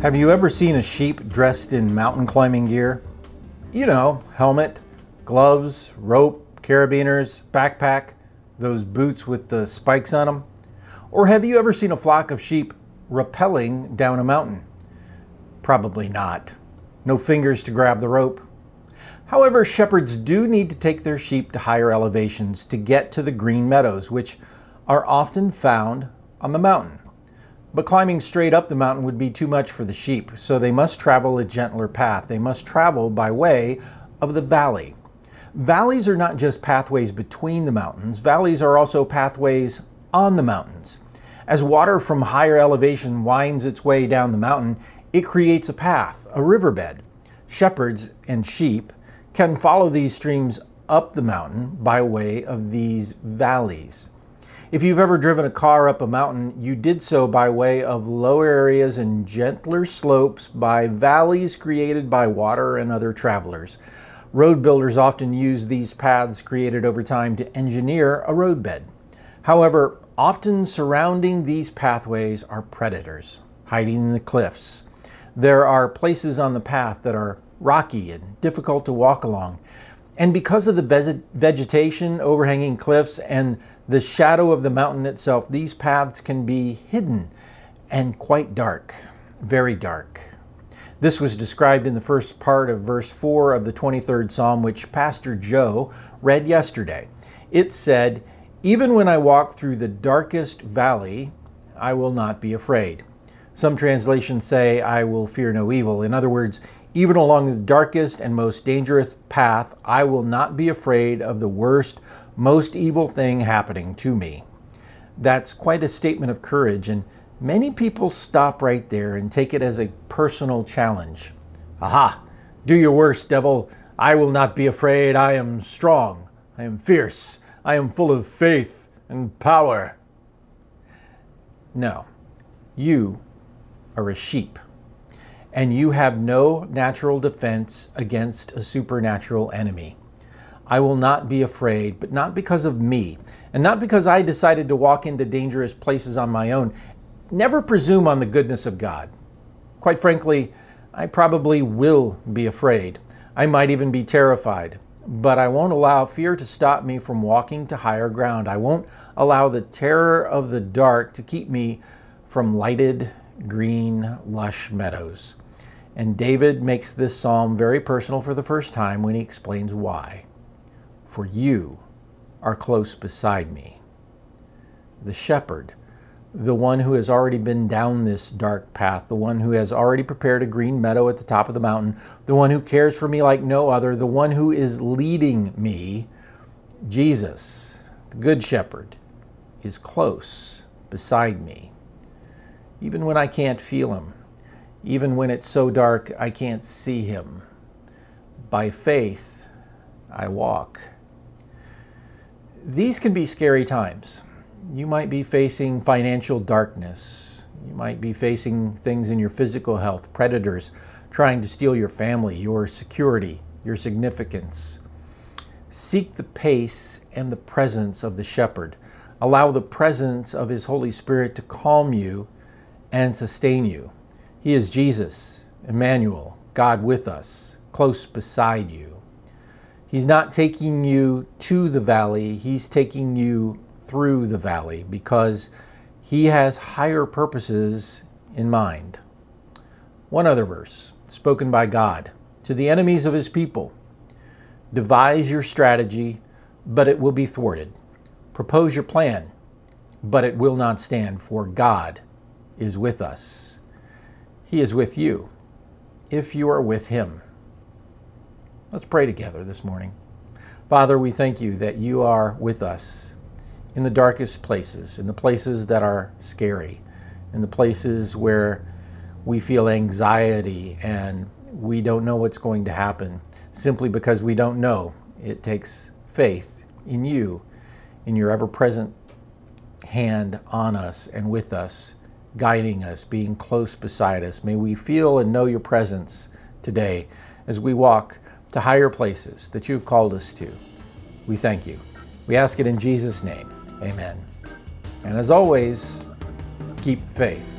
Have you ever seen a sheep dressed in mountain climbing gear? You know, helmet, gloves, rope, carabiners, backpack, those boots with the spikes on them? Or have you ever seen a flock of sheep rappelling down a mountain? Probably not. No fingers to grab the rope. However, shepherds do need to take their sheep to higher elevations to get to the green meadows, which are often found on the mountain. But climbing straight up the mountain would be too much for the sheep, so they must travel a gentler path. They must travel by way of the valley. Valleys are not just pathways between the mountains, valleys are also pathways on the mountains. As water from higher elevation winds its way down the mountain, it creates a path, a riverbed. Shepherds and sheep can follow these streams up the mountain by way of these valleys. If you've ever driven a car up a mountain, you did so by way of low areas and gentler slopes by valleys created by water and other travelers. Road builders often use these paths created over time to engineer a roadbed. However, often surrounding these pathways are predators hiding in the cliffs. There are places on the path that are rocky and difficult to walk along. And because of the vegetation, overhanging cliffs, and the shadow of the mountain itself, these paths can be hidden and quite dark, very dark. This was described in the first part of verse 4 of the 23rd Psalm, which Pastor Joe read yesterday. It said, Even when I walk through the darkest valley, I will not be afraid. Some translations say, I will fear no evil. In other words, even along the darkest and most dangerous path, I will not be afraid of the worst most evil thing happening to me. That's quite a statement of courage, and many people stop right there and take it as a personal challenge. Aha! Do your worst, devil. I will not be afraid. I am strong. I am fierce. I am full of faith and power. No, you are a sheep, and you have no natural defense against a supernatural enemy. I will not be afraid, but not because of me, and not because I decided to walk into dangerous places on my own. Never presume on the goodness of God. Quite frankly, I probably will be afraid. I might even be terrified, but I won't allow fear to stop me from walking to higher ground. I won't allow the terror of the dark to keep me from lighted, green, lush meadows. And David makes this psalm very personal for the first time when he explains why for you are close beside me. The shepherd, the one who has already been down this dark path, the one who has already prepared a green meadow at the top of the mountain, the one who cares for me like no other, the one who is leading me, Jesus, the Good Shepherd, is close beside me. Even when I can't feel him, even when it's so dark I can't see him, by faith I walk. These can be scary times. You might be facing financial darkness. You might be facing things in your physical health, predators trying to steal your family, your security, your significance. Seek the pace and the presence of the shepherd. Allow the presence of his Holy Spirit to calm you and sustain you. He is Jesus, Emmanuel, God with us, close beside you. He's not taking you to the valley, He's taking you through the valley because He has higher purposes in mind. One other verse, spoken by God to the enemies of His people Devise your strategy, but it will be thwarted. Propose your plan, but it will not stand, for God is with us. He is with you if you are with Him. Let's pray together this morning. Father, we thank you that you are with us in the darkest places, in the places that are scary, in the places where we feel anxiety and we don't know what's going to happen simply because we don't know. It takes faith in you, in your ever present hand on us and with us, guiding us, being close beside us. May we feel and know your presence today as we walk to higher places that you've called us to. We thank you. We ask it in Jesus' name. Amen. And as always, keep faith.